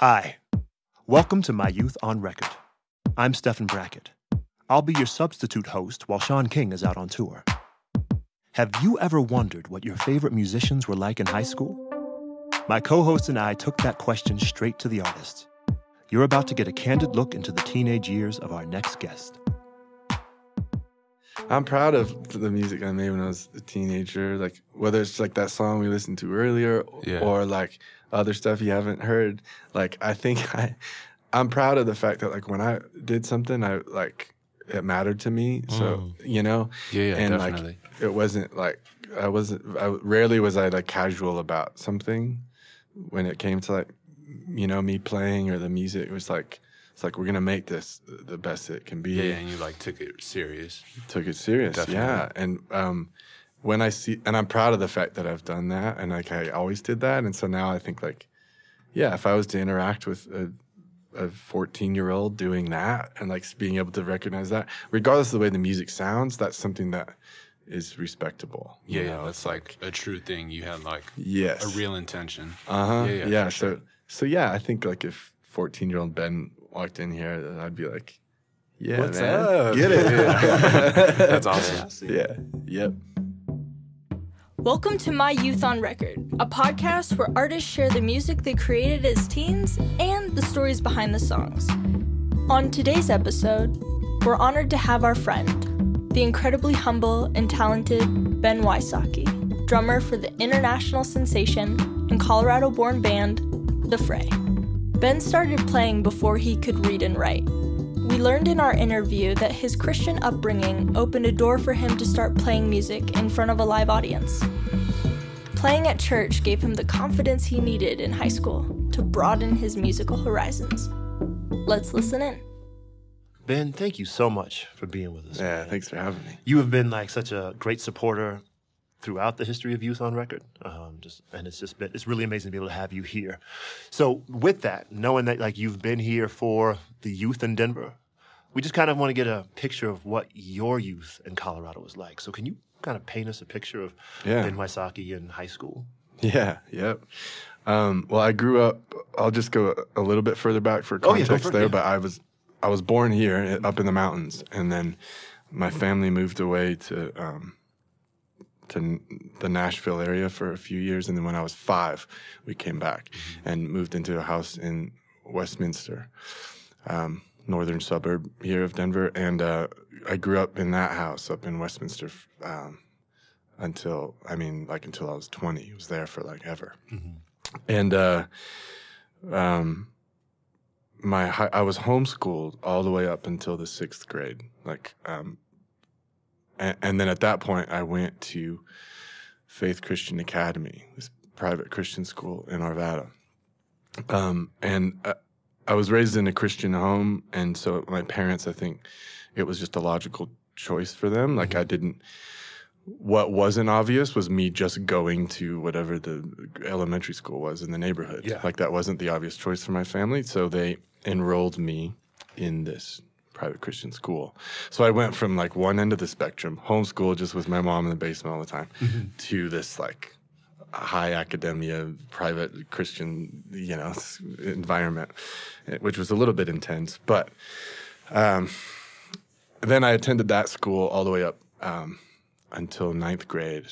Hi. Welcome to My Youth on Record. I'm Stephen Brackett. I'll be your substitute host while Sean King is out on tour. Have you ever wondered what your favorite musicians were like in high school? My co host and I took that question straight to the artists. You're about to get a candid look into the teenage years of our next guest. I'm proud of the music I made when I was a teenager. Like whether it's like that song we listened to earlier, Yeah. or like other stuff you haven't heard. Like I think I, I'm proud of the fact that like when I did something, I like it mattered to me. So mm. you know, Yeah, yeah, and definitely. like it wasn't like I wasn't. I rarely was I like casual about something when it came to like you know me playing or the music. It was like. It's like we're gonna make this the best it can be yeah, and you like took it serious. took it serious. Definitely. Yeah, and um, when I see, and I'm proud of the fact that I've done that, and like I always did that, and so now I think like, yeah, if I was to interact with a a 14 year old doing that and like being able to recognize that, regardless of the way the music sounds, that's something that is respectable. you Yeah, know? that's like a true thing. You had like yes, a real intention. uh huh, Yeah, yeah, yeah, So sure. so yeah, I think like if 14 year old Ben walked in here, I'd be like, yeah, What's man, up? Get it? That's awesome. yeah, yep. Welcome to My Youth on Record, a podcast where artists share the music they created as teens and the stories behind the songs. On today's episode, we're honored to have our friend, the incredibly humble and talented Ben Wysocki, drummer for the international sensation and Colorado born band, The Fray. Ben started playing before he could read and write. We learned in our interview that his Christian upbringing opened a door for him to start playing music in front of a live audience. Playing at church gave him the confidence he needed in high school to broaden his musical horizons. Let's listen in. Ben, thank you so much for being with us. Yeah, man. thanks for having me. You have been like such a great supporter throughout the history of youth on record. Um, just and it's just been it's really amazing to be able to have you here. So with that, knowing that like you've been here for the youth in Denver, we just kind of want to get a picture of what your youth in Colorado was like. So can you kind of paint us a picture of Yeah. Ben Wysocki in high school? Yeah, yep. Um, well, I grew up. I'll just go a little bit further back for Oh, yeah, context for it, there, yeah. but I was I was born here up in the mountains, and then my family moved away to um, to the Nashville area for a few years, and then when I was five, we came back Mm-hmm. and moved into a house in Westminster, um, northern suburb here of Denver, and uh, I grew up in that house up in Westminster. Um, until I mean, like until I was twenty, I was there for like ever, and uh, um, my hi- I was homeschooled all the way up until the sixth grade, like, um, and, and then at that point, I went to Faith Christian Academy, this private Christian school in Arvada, um, and uh, I was raised in a Christian home, and so my parents, I think, it was just a logical choice for them. Like I didn't what wasn't obvious was me just going to whatever the elementary school was in the neighborhood. Yeah. Like that wasn't the obvious choice for my family. So they enrolled me in this private Christian school. So I went from like one end of the spectrum, homeschool just with my mom in the basement all the time, to this like high academia, private Christian, you know, environment, eh, which was a little bit intense. But um, then I attended that school all the way up um, until ninth grade,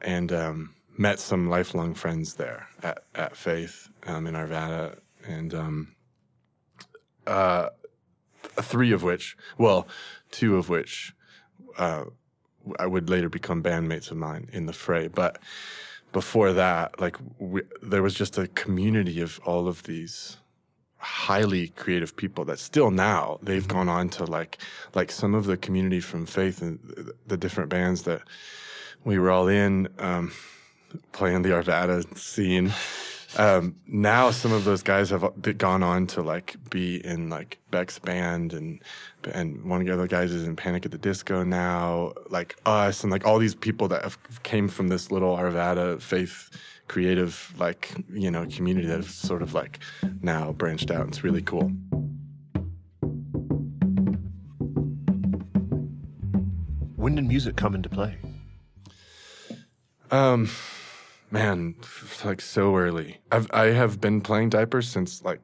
and um, met some lifelong friends there at, at Faith um, in Arvada, and um, uh, three of which, well, two of which, uh, I would later become bandmates of mine in the fray. But before that, like we, there was just a community of all of these highly creative people that still now they've gone on to like like some of the community from faith and the, the different bands that we were all in um, playing the Arvada scene. Um, now some of those guys have gone on to like be in like Beck's band and and one of the other guys is in Panic at the Disco now, like us and like all these people that have came from this little Arvada faith creative like you know community that have sort of like now branched out. It's really cool. When did music come into play? Um, man, like so early. I've I have been playing diapers since like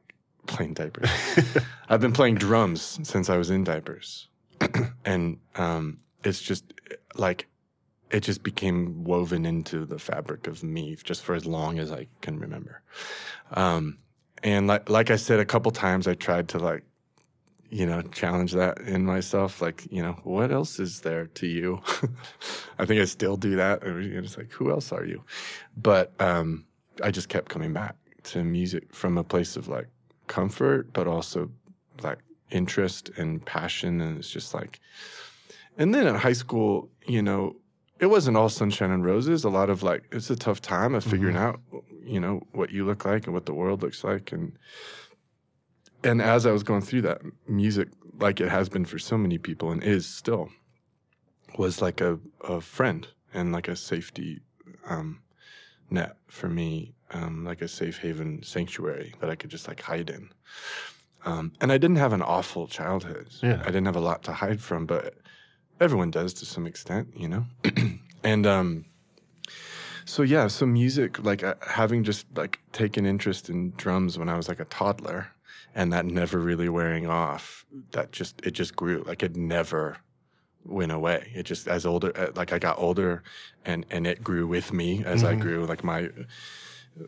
playing diapers. I've been playing drums since I was in diapers, and um, it's just like it just became woven into the fabric of me just for as long as I can remember. Um, and like like I said a couple times, I tried to like you know challenge that in myself. Like you know what else is there to you? I think I still do that. It's like who else are you? But um, I just kept coming back to music from a place of like comfort, but also like interest and passion. And it's just like, and then in high school, you know, it wasn't all sunshine and roses. A lot of like, it's a tough time of figuring out, you know, what you look like and what the world looks like. And, and as I was going through that, music, like it has been for so many people and is still, was like a, a friend and like a safety um, net for me, um, like a safe haven sanctuary that I could just like hide in. Um, and I didn't have an awful childhood. Yeah. I didn't have a lot to hide from, but everyone does to some extent, you know? and um, so, yeah, so music, like uh, having just like taken interest in drums when I was like a toddler and that never really wearing off, that just, it just grew. Like it never went away. It just as older, uh, like I got older, and and it grew with me as I grew. Like my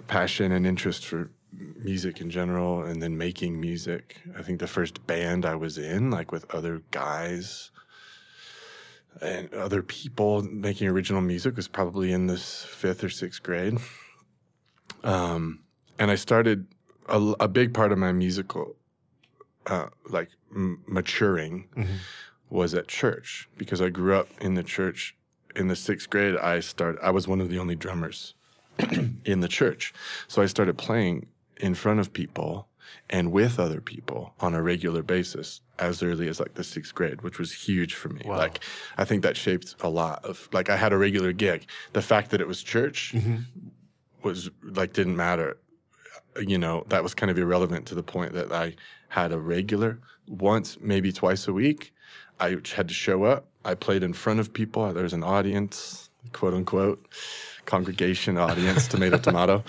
passion and interest for music in general, and then making music. I think the first band I was in, like with other guys and other people making original music, was probably in this fifth or sixth grade. Um, and I started a, a big part of my musical, uh, like m- maturing was at church because I grew up in the church. In the sixth grade, I started. I was one of the only drummers in the church, so I started playing in front of people and with other people on a regular basis as early as like the sixth grade, which was huge for me. Like, I think that shaped a lot of like I had a regular gig. The fact that it was church was like didn't matter you know, that was kind of irrelevant to the point that I had a regular once, maybe twice a week. I had to show up. I played in front of people. There was an audience, quote unquote, congregation audience, tomato, tomato.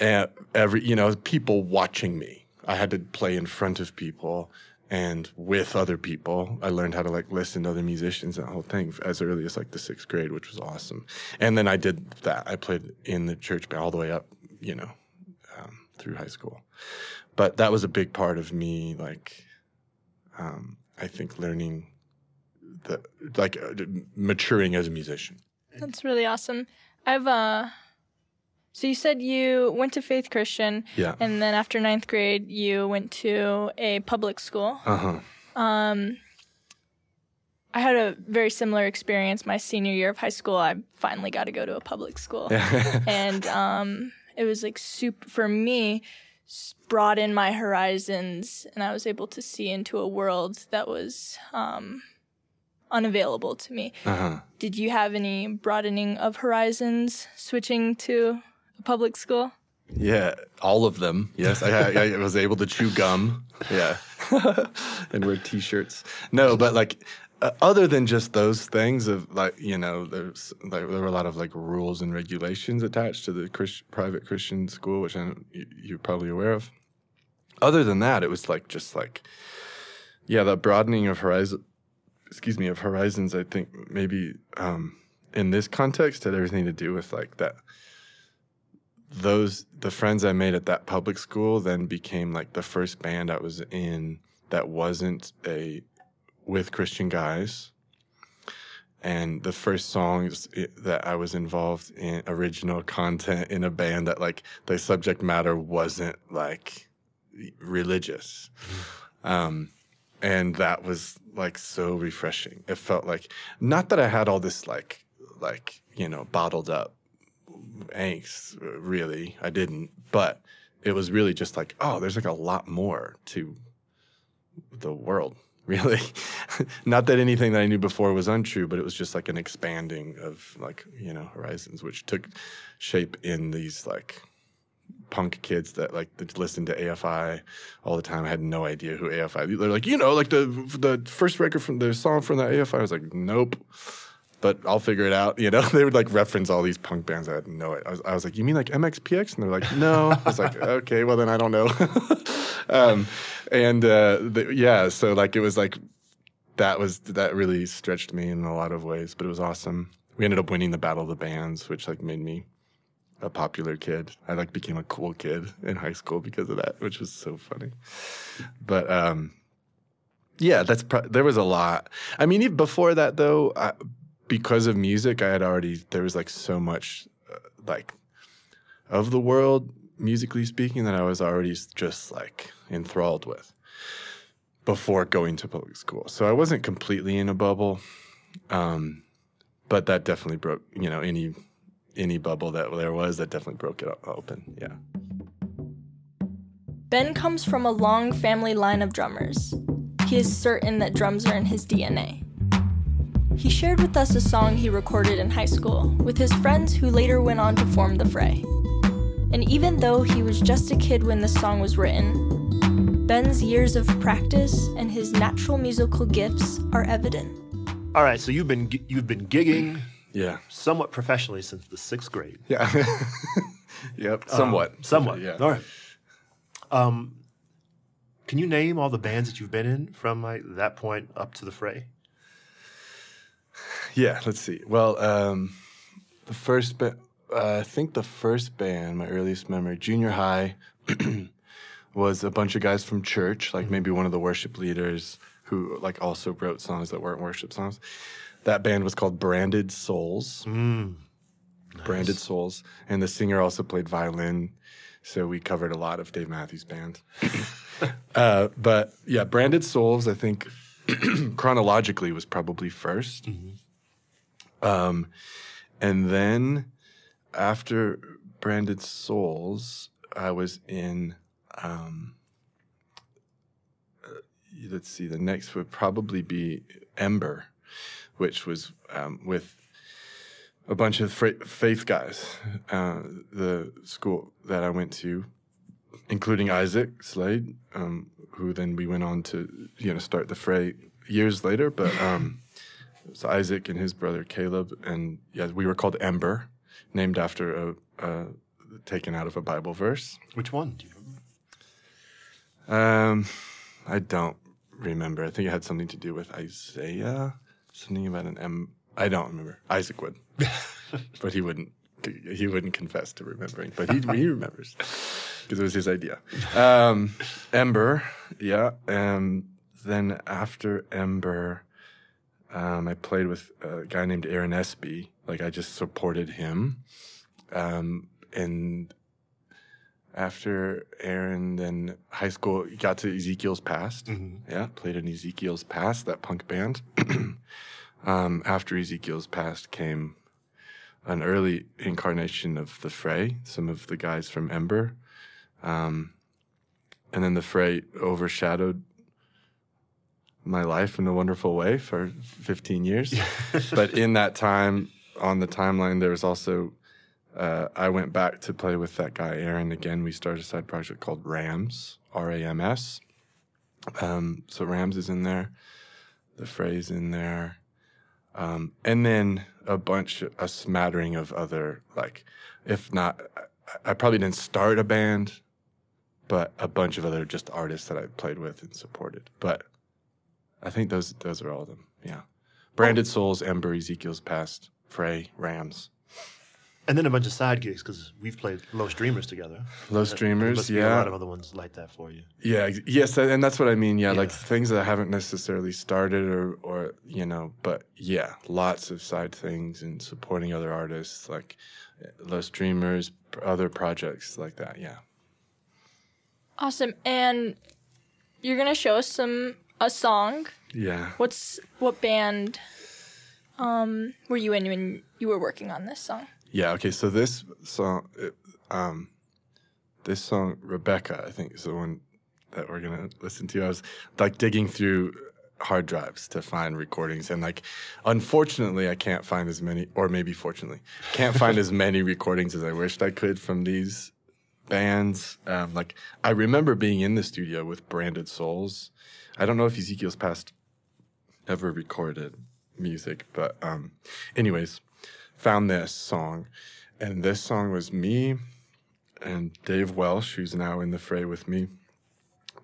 And every, you know, people watching me. I had to play in front of people and with other people. I learned how to like listen to other musicians and that whole thing as early as like the sixth grade, which was awesome. And then I did that. I played in the church band all the way up, you know, through high school. But that was a big part of me, like, um, I think learning the, like, uh, maturing as a musician. That's really awesome. I've uh so you said you went to Faith Christian Yeah. and then after ninth grade you went to a public school. Uh huh. Um I had a very similar experience my senior year of high school. I finally got to go to a public school. and um it was like super for me s- broaden my horizons and I was able to see into a world that was um unavailable to me. Uh huh. Did you have any broadening of horizons switching to a public school? Yeah, all of them. Yes, I, I was able to chew gum. Yeah, and wear t-shirts. No, but like uh, other than just those things of like you know, there's like there were a lot of like rules and regulations attached to the Christ, private Christian school, which I you're probably aware of. Other than that, it was like just like yeah, the broadening of horizon. Excuse me, of horizons. I think maybe um, in this context had everything to do with like that those the friends I made at that public school then became like the first band I was in that wasn't a with Christian guys. And the first songs that I was involved in original content in a band that like the subject matter wasn't like religious. Um, and that was like so refreshing. It felt like not that I had all this like like, you know, bottled up angst really i didn't but it was really just like oh there's like a lot more to the world really not that anything that i knew before was untrue but it was just like an expanding of like you know horizons which took shape in these like punk kids that like listened to AFI all the time. I had no idea who AFI. They're like, you know, like the the first record from the song from that AFI. I was like, nope. But I'll figure it out. You know, they would like reference all these punk bands. I know it. I was, I was like, you mean like MXPX? And they're like, no. I was like, okay, well then I don't know. um, and uh, the, yeah, so like it was like that was that really stretched me in a lot of ways, but it was awesome. We ended up winning the Battle of the Bands, which like made me a popular kid. I like became a cool kid in high school because of that, which was so funny. But um, yeah, that's pro- there was a lot. I mean, even before that though, I, because of music, I had already there was like so much uh, like of the world musically speaking that I was already just like enthralled with before going to public school. So I wasn't completely in a bubble. Um, but that definitely broke, you know, any any bubble that there was that definitely broke it open. Yeah. Ben comes from a long family line of drummers. He is certain that drums are in his DNA. He shared with us a song he recorded in high school with his friends who later went on to form The Fray. And even though he was just a kid when this song was written, Ben's years of practice and his natural musical gifts are evident. All right, so you've been you've been gigging Yeah. somewhat professionally since the sixth grade. Yeah. yep. Somewhat. Um, somewhat. Yeah. All right. Um, can you name all the bands that you've been in from like that point up to the fray? Yeah, let's see. Well, um, the first ba- uh, I think the first band, my earliest memory, junior high, was a bunch of guys from church, like maybe one of the worship leaders who like also wrote songs that weren't worship songs. That band was called Branded Souls. Branded Souls, and the singer also played violin. So we covered a lot of Dave Matthews Band. uh, but yeah, Branded Souls, I think chronologically was probably 1st Um, and then after Branded Souls, I was in. Um, uh, let's see. The next would probably be Ember, which was um, with a bunch of faith guys. Uh, the school that I went to, including Isaac Slade, um, who then we went on to you know start the fray years later. But um, it was Isaac and his brother Caleb, and yeah, we were called Ember, named after a, a taken out of a Bible verse. Which one? Do you remember? Um, I don't remember. I think it had something to do with Isaiah. Something about an M. I don't remember. Isaac would, but he wouldn't. He wouldn't confess to remembering, but he he remembers because it was his idea. Um, Ember, yeah. And then after Ember, um, I played with a guy named Aaron Espy. Like I just supported him, um, and after Aaron, then high school got to Ezekiel's Past. Yeah, played in Ezekiel's Past, that punk band. um, after Ezekiel's Past came an early incarnation of the Fray, some of the guys from Ember. Um, and then the Fray overshadowed my life in a wonderful way for 15 years. but in that time, on the timeline, there was also uh, I went back to play with that guy Aaron again. We started a side project called Rams, R A M S. Um, so Rams is in there, the Fray's in there, um, and then a bunch, a smattering of other like, if not, I, I probably didn't start a band, but a bunch of other just artists that I played with and supported. But I think those those are all of them. Yeah, Branded Souls, Ember, Ezekiel's Past, Fray, Rams. And then a bunch of side gigs because we've played Low Streamers together. Low There streamers, must be a lot of other ones like that for you. Yeah, yes, and that's what I mean. Yeah, like things that haven't necessarily started or, or you know, but yeah, lots of side things and supporting other artists, like uh, low streamers, other projects like that. Yeah. Awesome. And you're gonna show us some a song. Yeah. What's what band um were you in when you were working on this song? Yeah. Okay. So this song, um, this song, Rebecca, I think is the one that we're gonna listen to. I was like digging through hard drives to find recordings, and like, unfortunately, I can't find as many, or maybe fortunately, can't find as many recordings as I wished I could from these bands. Um, like, I remember being in the studio with Branded Souls. I don't know if Ezekiel's Past ever recorded music. But um, anyways, found this song, and this song was me and Dave Welsh, who's now in the fray with me,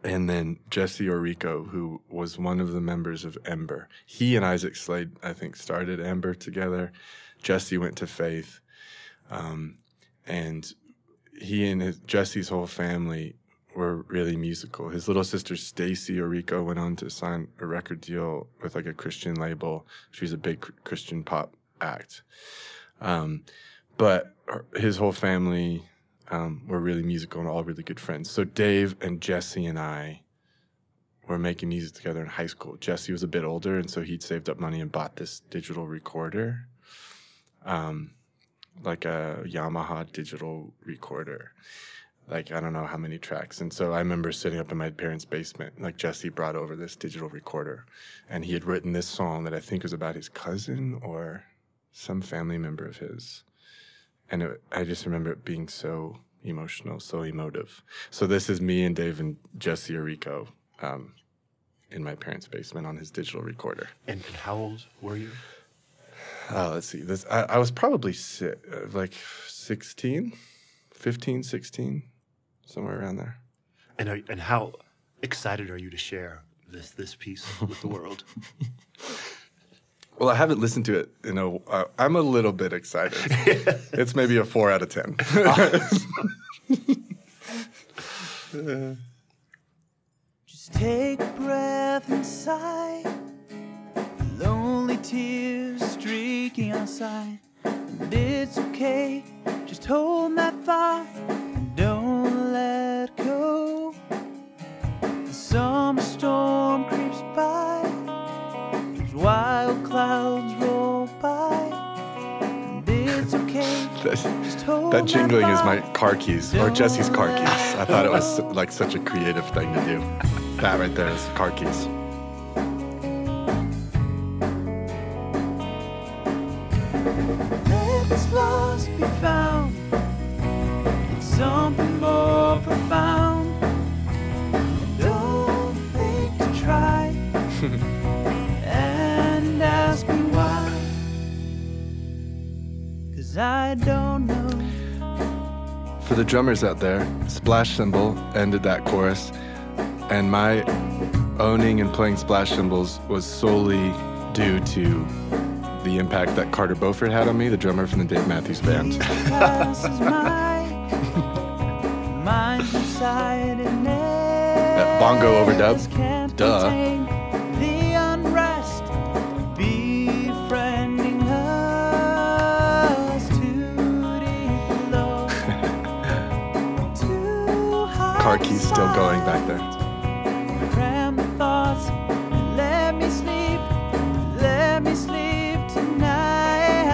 and then Jesse Orrico, who was one of the members of Ember. He and Isaac Slade, I think, started Ember together. Jesse went to Faith, um, and he and his Jesse's whole family were really musical. His little sister Stacie Orrico went on to sign a record deal with like a Christian label. She's a big Christian pop act. Um, but his whole family um, were really musical and all really good friends. So Dave and Jesse and I were making music together in high school. Jesse was a bit older, and so he'd saved up money and bought this digital recorder, um, like a Yamaha digital recorder. Like I don't know how many tracks, and so I remember sitting up in my parents' basement. Like Jesse brought over this digital recorder, and he had written this song that I think was about his cousin or some family member of his and it, I just remember it being so emotional, so emotive. So this is me and Dave and Jesse Orrico um, in my parents' basement on his digital recorder. And how old were you? Uh, let's see. This I, I was probably si- uh, like 16, 15, 16, somewhere around there. And are, and how excited are you to share this this piece with the world? Well, I haven't listened to it. You know, uh, I'm a little bit excited. it's maybe a four out of ten. Just take a breath and sigh. Tears streaking outside. And it's okay. Just hold that thought. and Don't let go. The summer storm creeps by. Those wild clouds roll by. And it's okay. Just hold that jingling is my car keys or Jesse's car keys. I thought it was like such a creative thing to do. That right there is car keys. The drummers out there, splash cymbal ended that chorus, and my owning and playing splash cymbals was solely due to the impact that Carter Beauford had on me, the drummer from the Dave Matthews Band. passes my mind inside and That bongo overdub, duh. Car keys still going back there. cram the thoughts and let me sleep let me sleep tonight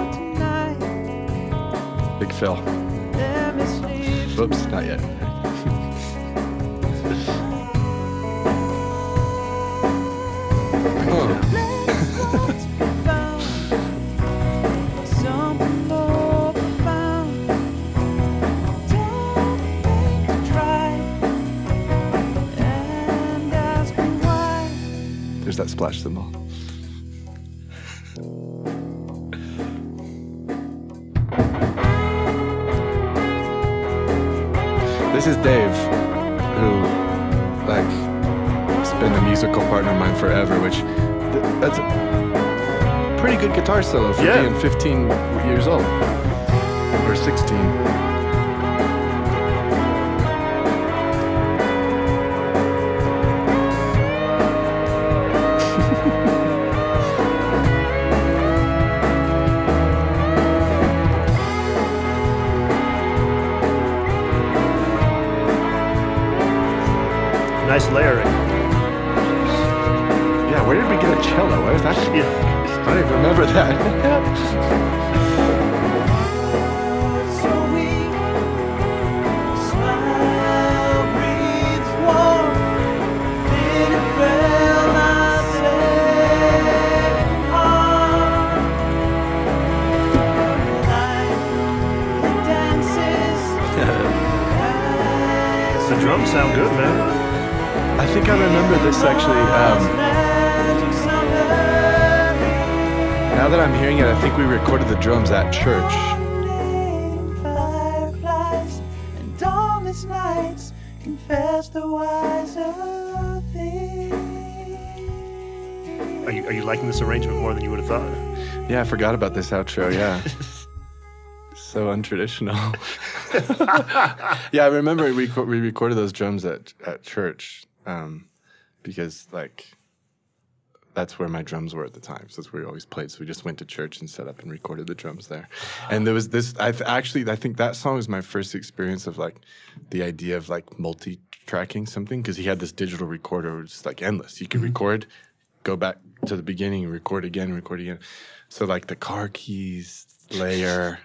tonight Big Phil. let Oops, not yet. There's that splash cymbal. This is Dave, who, like, has been a musical partner of mine forever, which th- that's a pretty good guitar solo for Yeah. being 15 years old. Or 16. Dawnless nights confess the wiser things. Are you, are you liking this arrangement more than you would have thought? Yeah, I forgot about this outro. Yeah. so untraditional. yeah, I remember we, reco- we recorded those drums at, at church um, because, like, that's where my drums were at the time. So that's where we always played. So we just went to church and set up and recorded the drums there. And there was this, I actually, I think that song was my first experience of like the idea of like multi tracking something because he had this digital recorder, which is like endless. You could mm-hmm. record, go back to the beginning, record again, record again. So like the car keys layer,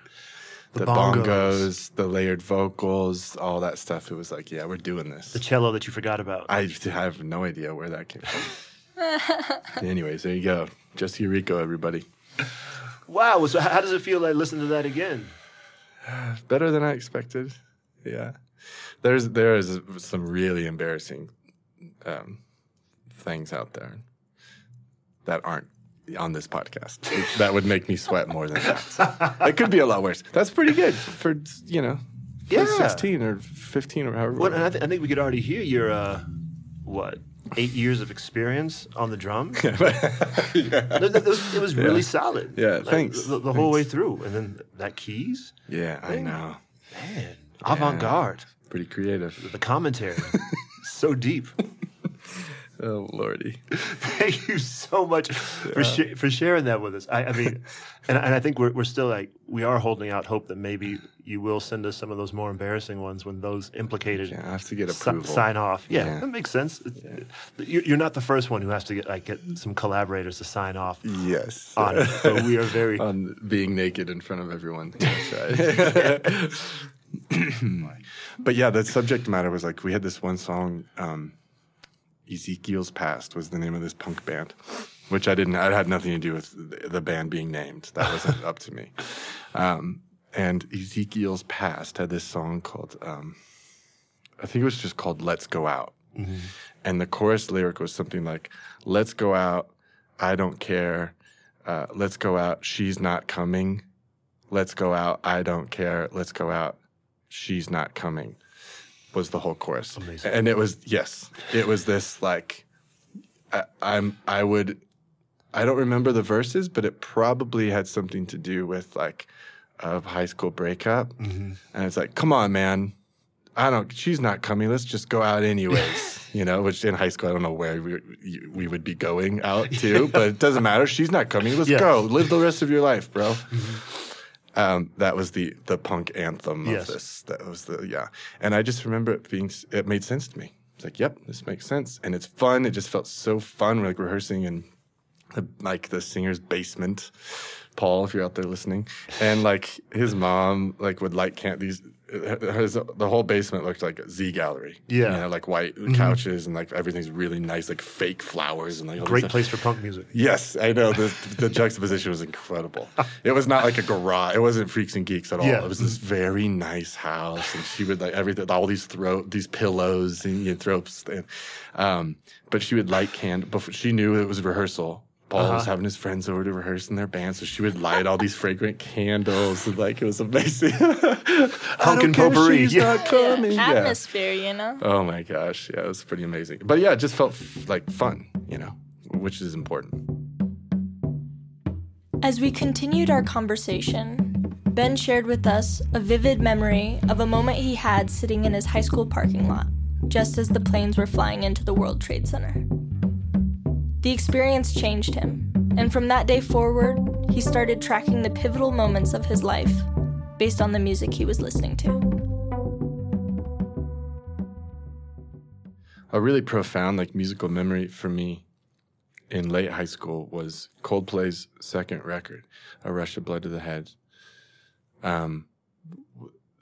the, bongos. bongos. the layered vocals, all that stuff. It was like, yeah, we're doing this. The cello that you forgot about. I have no idea where that came from. Anyways, there you go. Just Eureka, everybody. wow. So, how does it feel like listening to that again? Better than I expected. Yeah. There's there is some really embarrassing um, things out there that aren't on this podcast. that would make me sweat more than that. it could be a lot worse. That's pretty good for you know, for Yeah. 16 or 15 or however. Well, and I, th- I think we could already hear your, uh, what, eight years of experience on the drum? Th- th- It was, it was really solid. Yeah, Like, thanks. The, the whole way through. And then that keys, yeah, I know. man, avant garde. Pretty creative. The commentary, so deep. Oh lordy. Thank you so much for sh- for sharing that with us. I, I mean, and, and I think we're we're still like we are holding out hope that maybe you will send us some of those more embarrassing ones when those implicated Yeah, I have to get si- approval. sign off. Yeah, Yeah. that makes sense. You're, you're not the first one who has to get like get some collaborators to sign off Yes. on it. But we are very on being naked in front of everyone. That's right. but yeah, the subject matter was like we had this one song, um, Ezekiel's Past was the name of this punk band, which I didn't. I had nothing to do with the, band being named. That wasn't up to me. Um, and Ezekiel's Past had this song called, um, I think it was just called "Let's Go Out," and the chorus lyric was something like, "Let's go out, I don't care." uh, let's go out. She's not coming. Let's go out. I don't care. Let's go out. She's not coming. Was the whole chorus. Amazing. And it was yes, it was this like I, I'm I would I don't remember the verses, but it probably had something to do with like a high school breakup. Mm-hmm. And it's like, come on, man. I don't. She's not coming. Let's just go out anyways. you know, which in high school I don't know where we we would be going out to, but it doesn't matter. She's not coming. Let's Yeah. go. Live the rest of your life, bro. Mm-hmm. Um, that was the the punk anthem Yes. of this. That was the yeah. And I just remember it being. It made sense to me. It's like, yep, this makes sense, and it's fun. It just felt so fun. We're like rehearsing in the, like the singer's basement. Paul, if you're out there listening, and like his mom, like would light can these. His, the whole basement looked like a Z Gallerie. Yeah. Mm-hmm. you know, like white couches and like everything's really nice, like fake flowers and like great place for punk music. Yes, I know. The, the juxtaposition was incredible. It was not like a garage. It wasn't freaks and geeks at all. Yeah. It was this very nice house, and she would like everything, all these throw these pillows and you know, throws. And, um, but she would light candle. Before she knew it was rehearsal. Paul was uh-huh. having his friends over to rehearse in their band, so she would light all these fragrant candles, and like it was amazing. Punk and care, potpourri. she's Yeah. not coming. Yeah. Atmosphere, you know? Oh my gosh, yeah, it was pretty amazing. But yeah, it just felt f- like fun, you know, which is important. As we continued our conversation, Ben shared with us a vivid memory of a moment he had sitting in his high school parking lot, just as the planes were flying into the World Trade Center. The experience changed him, and from that day forward, he started tracking the pivotal moments of his life based on the music he was listening to. A really profound like musical memory for me in late high school was Coldplay's second record, "A Rush of Blood to the Head." Um,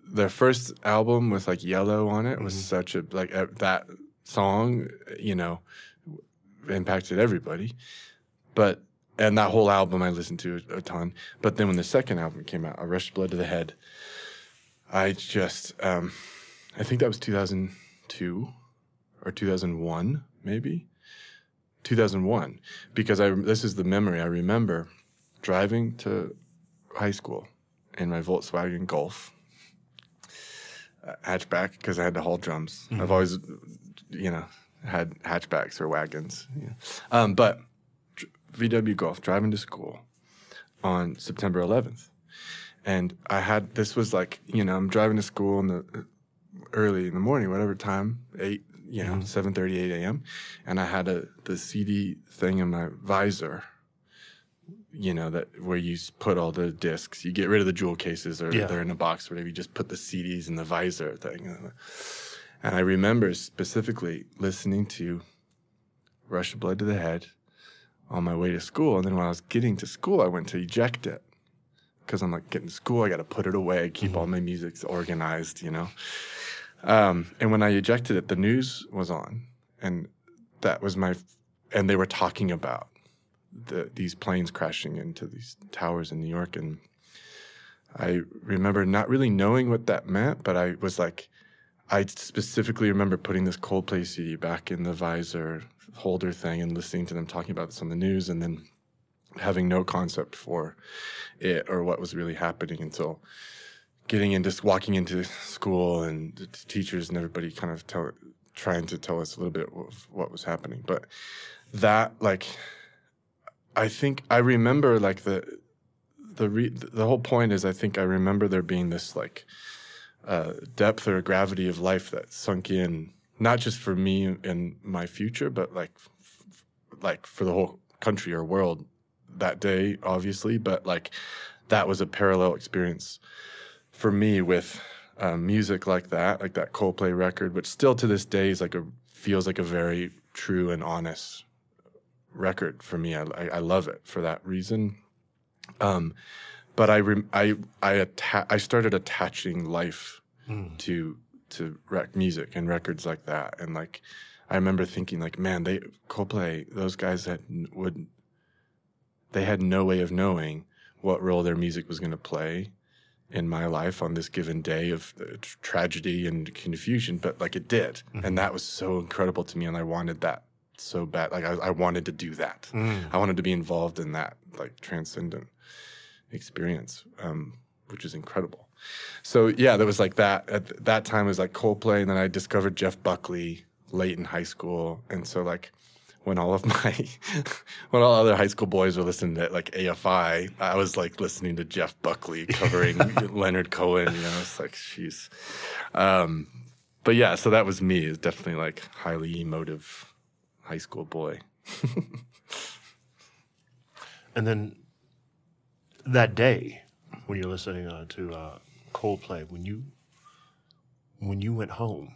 their first album with like Yellow on it was such a like uh, that song, you know, w- impacted everybody. But and that whole album I listened to a, a ton. But then when the second album came out, "A Rush of Blood to the Head," I just um, I think that was 2002 or 2001 maybe 2001, because I this is the memory I remember driving to high school in my Volkswagen Golf uh, hatchback because I had to haul drums. I've always, you know, had hatchbacks or wagons. Yeah. Um, but VW Golf driving to school on September 11th, and I had this was like you know I'm driving to school in the early in the morning, whatever time, eight you know seven thirty eight a.m. and I had a the CD thing in my visor. You know that where you put all the discs, you get rid of the jewel cases, or Yeah. they're in a box, or whatever. You just put the CDs in the visor thing. And I remember specifically listening to Rush of Blood to the Head on my way to school. And then when I was getting to school, I went to eject it because I'm like, getting to school, I got to put it away, keep all my music organized, you know? Um, and when I ejected it, the news was on. And that was my, and they were talking about the, these planes crashing into these towers in New York. And I remember not really knowing what that meant, but I was like, I specifically remember putting this Coldplay CD back in the visor holder thing and listening to them talking about this on the news and then having no concept for it or what was really happening until getting into walking into school and the teachers and everybody kind of tell, trying to tell us a little bit of what was happening. But that like I think I remember like the the re- the whole point is I think I remember there being this like uh, depth or gravity of life that sunk in, not just for me and my future, but like, f- like for the whole country or world that day, obviously. But like, that was a parallel experience for me with uh, music like that, like that Coldplay record, which still to this day is like a feels like a very true and honest record for me. I, I, I love it for that reason. Um, but I rem- I I atta- I started attaching life hmm. to to rec- music and records like that, and like I remember thinking like, man, they Coldplay, those guys that would they had no way of knowing what role their music was going to play in my life on this given day of uh, tr- tragedy and confusion, but like it did, and mm-hmm. that was so incredible to me, and I wanted that so bad. Like I, I wanted to do that. Hmm. I wanted to be involved in that like transcendent experience, um, which is incredible. So yeah, there was like that. At that time it was like Coldplay, and then I discovered Jeff Buckley late in high school, and so like when all of my when all other high school boys were listening to like AFI, I was like listening to Jeff Buckley covering Leonard Cohen. You know, it's like she's. Um, but yeah, so that was me. It's definitely like highly emotive high school boy. And then that day, when you're listening uh, to uh, Coldplay, when you when you went home,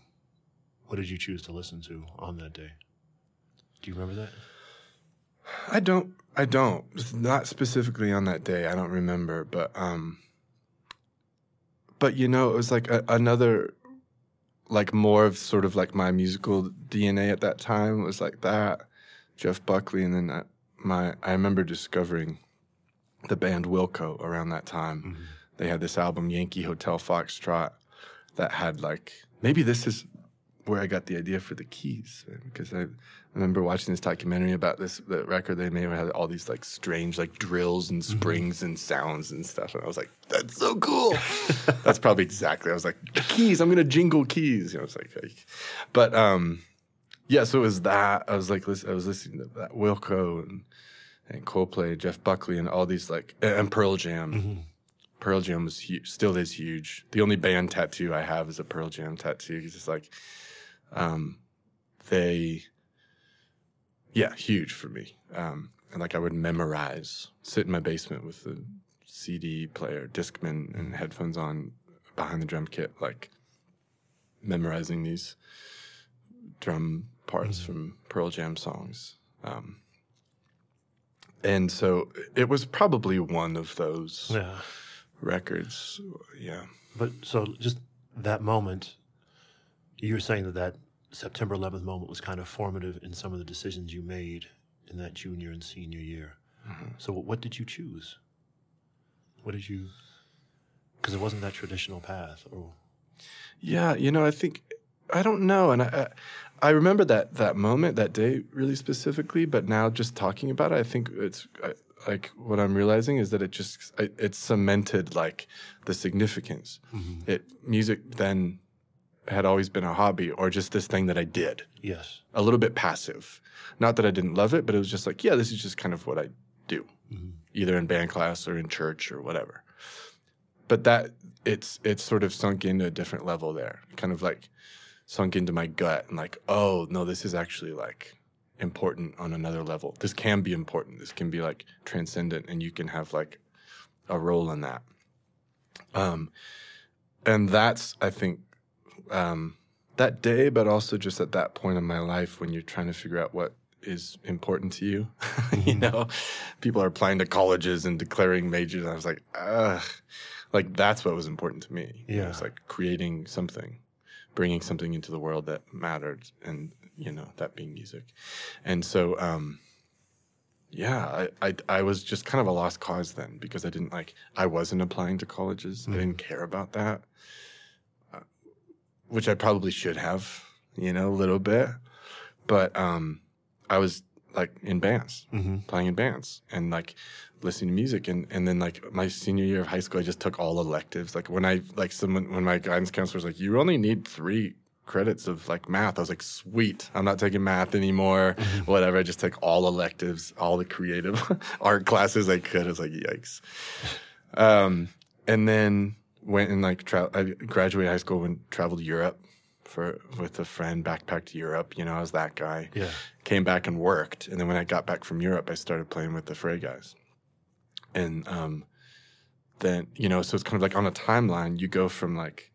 what did you choose to listen to on that day? Do you remember that? I don't. I don't. Not specifically on that day. I don't remember, but um. But you know, it was like a, another, like more of sort of like my musical DNA at that time was like that, Jeff Buckley, and then that, my I remember discovering the band Wilco around that time. They had this album Yankee Hotel Foxtrot that had like maybe this is where I got the idea for the keys because I remember watching this documentary about this the record they made had all these like strange like drills and springs and sounds and stuff and I was like that's so cool! That's probably exactly I was like keys I'm gonna jingle keys. You know it's like, like but um yeah so it was that I was like listen, I was listening to that Wilco and and Coldplay Jeff Buckley and all these like and Pearl Jam Pearl Jam was huge, still is huge. The only band tattoo I have is a Pearl Jam tattoo. It's just like, um, they, yeah, huge for me. Um, and like I would memorize, sit in my basement with the CD player, Discman, and headphones on behind the drum kit, like memorizing these drum parts from Pearl Jam songs. Um, and so it was probably one of those Yeah. records. Yeah. But so just that moment, you were saying that that September 11th moment was kind of formative in some of the decisions you made in that junior and senior year. Mm-hmm. So what did you choose? What did you? Because it wasn't that traditional path, or Yeah, you know, I think I don't know, and I, I remember that that moment, that day, really specifically. But now, just talking about it, I think it's I, like what I'm realizing is that it just I, it cemented like the significance. Mm-hmm. It music then had always been a hobby or just this thing that I did, Yes. a little bit passive. Not that I didn't love it, but it was just like, yeah, this is just kind of what I do, mm-hmm. either in band class or in church or whatever. But that it's it's sort of sunk into a different level there, kind of like sunk into my gut and like, oh no, this is actually like important on another level. This can be important. This can be like transcendent, and you can have like a role in that. Um, and that's I think um, that day, but also just at that point in my life when you're trying to figure out what is important to you. you know, people are applying to colleges and declaring majors. And I was like, ugh, like that's what was important to me. It Yeah. was like creating something, bringing something into the world that mattered, and you know that being music. And so, um, yeah, I, I I was just kind of a lost cause then because I didn't like I wasn't applying to colleges. I didn't care about that which I probably should have, you know, a little bit. But um, I was like in bands, playing in bands, and like listening to music, and and then like my senior year of high school, I just took all electives. Like when I like someone when my guidance counselor was like, "You only need three credits of like math," I was like, "Sweet, I'm not taking math anymore. Whatever, I just took all electives, all the creative art classes I could." I was like, "Yikes." Um, and then went and like tra- I graduated high school and traveled to Europe for with a friend, backpacked to Europe. You know, I was that guy. Yeah. Came back and worked, and then when I got back from Europe, I started playing with the Fray guys. And um, then you know, so it's kind of like on a timeline. You go from like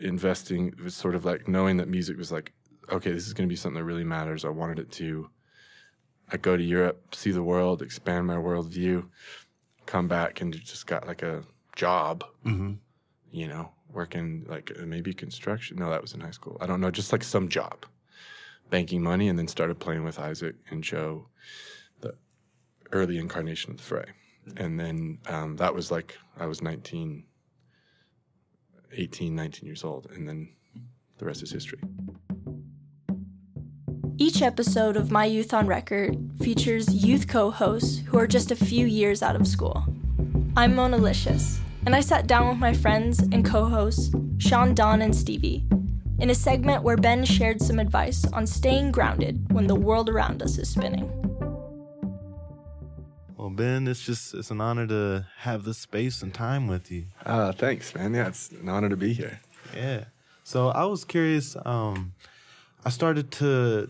investing, it was sort of like knowing that music was like, okay, this is going to be something that really matters. I wanted it to. I go to Europe, see the world, expand my worldview, come back and just got like a job, Mm-hmm. you know, working like uh, maybe construction. No, that was in high school. I don't know, just like some job, banking money, and then started playing with Isaac and Joe, the early incarnation of the fray. And then um, that was like, I was 19, 18, 19 years old. And then the rest is history. Each episode of My Youth on Record features youth co hosts who are just a few years out of school. I'm Mona Licious, and I sat down with my friends and co hosts, Sean, Don, and Stevie, in a segment where Ben shared some advice on staying grounded when the world around us is spinning. Well, Ben, it's just it's an honor to have this space and time with you. Ah, thanks, man. Yeah, it's an honor to be here. Yeah. So I was curious. Um, I started to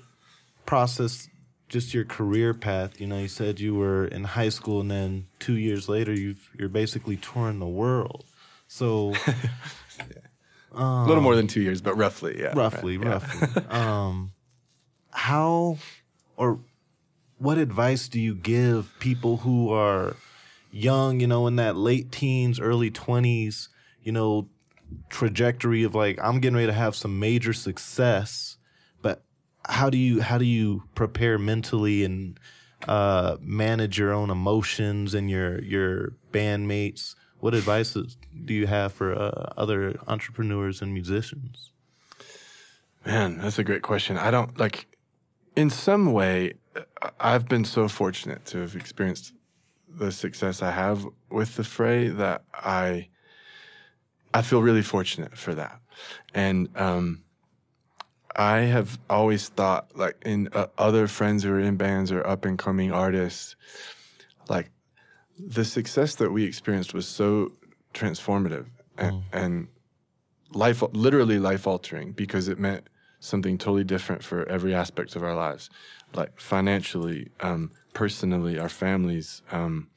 process just your career path. You know, you said you were in high school, and then two years later, you've, you're basically touring the world. So a little more than two years, but roughly, yeah. roughly, right, yeah. roughly, um, how or what advice do you give people who are young? You know, in that late teens, early twenties. You know, trajectory of like I'm getting ready to have some major success, how do you how do you prepare mentally and uh, manage your own emotions and your your bandmates? What advice do you have for uh, other entrepreneurs and musicians? Man, that's a great question. I don't like, in some way, I've been so fortunate to have experienced the success I have with the fray that I, I feel really fortunate for that. And, um, I have always thought like in uh, other friends who are in bands or up and coming artists, like the success that we experienced was so transformative and, and life literally life altering because it meant something totally different for every aspect of our lives. Like financially um, personally our families um,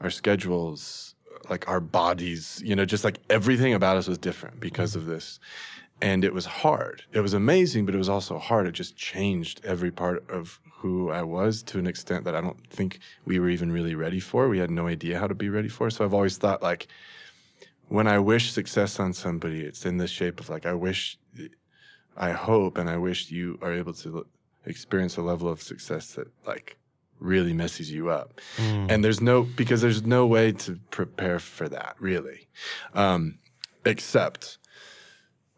our schedules like our bodies you know just like everything about us was different because of this and it was hard. It was amazing but it was also hard. It just changed every part of who i was to an extent that i don't think we were even really ready for. We had no idea how to be ready for. So i've always thought like when I wish success on somebody, it's in the shape of like, I wish, I hope, and I wish you are able to experience a level of success that like really messes you up. And there's no, because there's no way to prepare for that really, um, except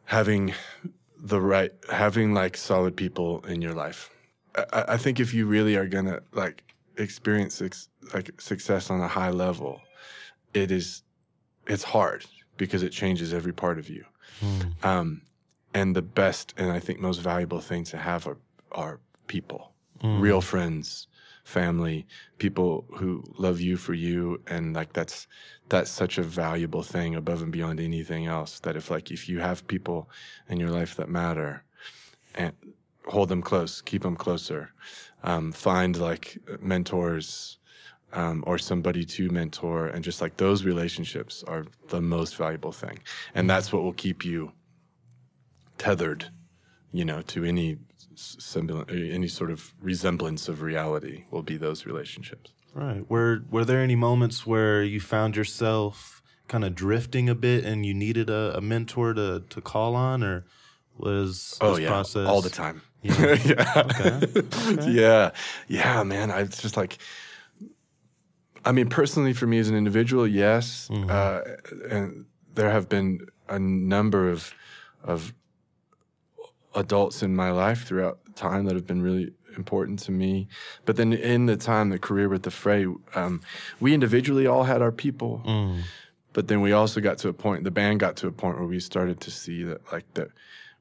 having the right having like solid people in your life. I, I think if you really are gonna like experience like success on a high level, it is it's hard because it changes every part of you. Um, and the best and I think most valuable thing to have are are people, real friends, family, people who love you for you, and like that's that's such a valuable thing above and beyond anything else. That if like if you have people in your life that matter, and hold them close, keep them closer, um, find like mentors. Um, or somebody to mentor, and just like those relationships are the most valuable thing, and that's what will keep you tethered, you know, to any s- any sort of resemblance of reality will be those relationships. Right. Were Were there any moments where you found yourself kind of drifting a bit and you needed a, a mentor to to call on, or was Oh this yeah, process all the time. Yeah. yeah. yeah, yeah, man. I it's just like, I mean, personally for me as an individual, yes, uh, and there have been a number of of adults in my life throughout time that have been really important to me. But then in the time, the career with the Fray, um, we individually all had our people. Mm. But then we also got to a point, the band got to a point where we started to see that, like, that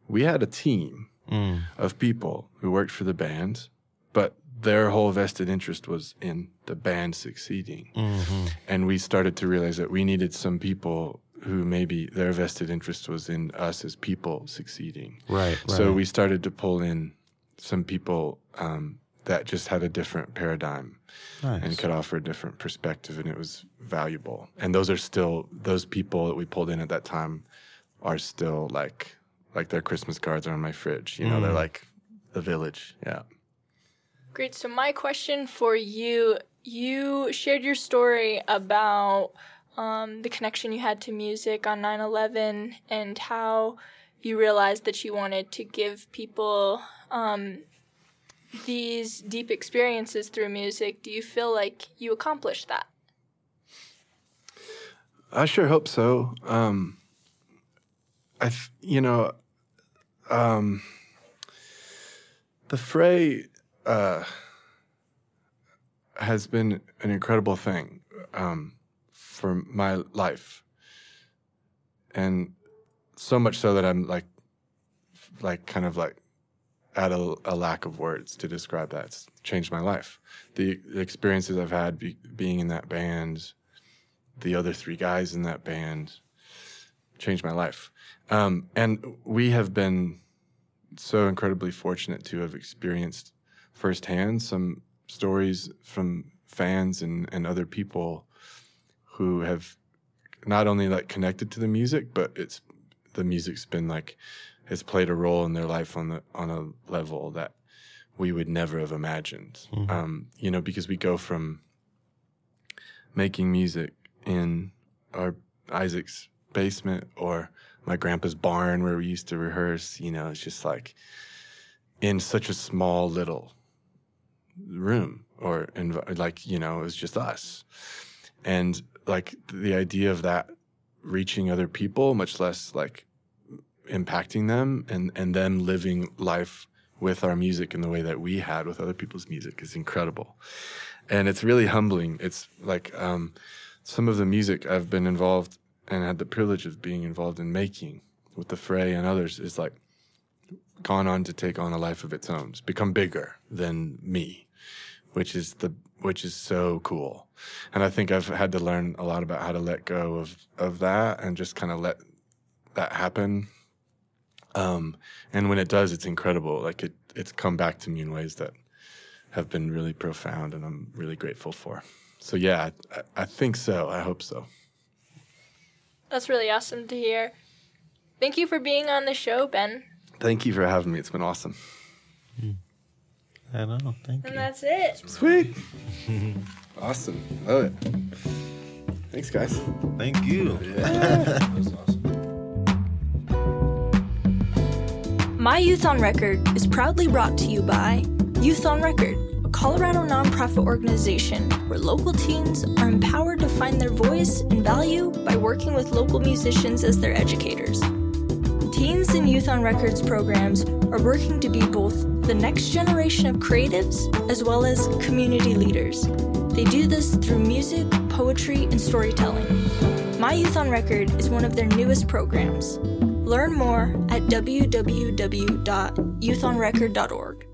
we had a team mm. of people who worked for the band, but their whole vested interest was in the band succeeding. Mm-hmm. And we started to realize that we needed some people who maybe their vested interest was in us as people succeeding. Right, So right. we started to pull in some people um, that just had a different paradigm and could offer a different perspective, and it was valuable. And those are still those people that we pulled in at that time are still like like their Christmas cards are on my fridge. You know, they're like the village. Yeah. Great. So my question for you, you shared your story about um, the connection you had to music on 9/11 and how you realized that you wanted to give people um, these deep experiences through music. Do you feel like you accomplished that? I sure hope so. Um, I, th- you know, um, the fray uh, has been an incredible thing um, for my life, and so much so that I'm like, like kind of like at a, a lack of words to describe that. It's changed my life. The, the experiences I've had be, being in that band the other three guys in that band changed my life. Um, and we have been so incredibly fortunate to have experienced firsthand some stories from fans and, and other people who have not only like connected to the music, but it's the music's been like has played a role in their life on the on a level that we would never have imagined. Um, you know, because we go from making music in our Isaac's basement or my grandpa's barn where we used to rehearse. You know, it's just like in such a small little room or env- like you know it was just us and like the idea of that reaching other people much less like impacting them and and them living life with our music in the way that we had with other people's music is incredible. And it's really humbling. It's like um some of the music i've been involved and had the privilege of being involved in making with the fray and others is like gone on to take on a life of its own. It's become bigger than me which is the which is so cool. And i think i've had to learn a lot about how to let go of of that and just kind of let that happen. Um and when it does it's incredible. Like it it's come back to me in ways that have been really profound and i'm really grateful for. So yeah i, I think so. I hope so. That's really awesome to hear. Thank you for being on the show, Ben. thank you for having me. It's been awesome I know. Thank And you. that's it. sweet awesome love it thanks guys Thank you. My Youth on Record is proudly brought to you by Youth on Record, a Colorado nonprofit organization where local teens are empowered to find their voice and value by working with local musicians as their educators. Teens and Youth on Records programs are working to be both the next generation of creatives as well as community leaders. They do this through music, poetry, and storytelling. My Youth on Record is one of their newest programs. Learn more at www.youthonrecord.org.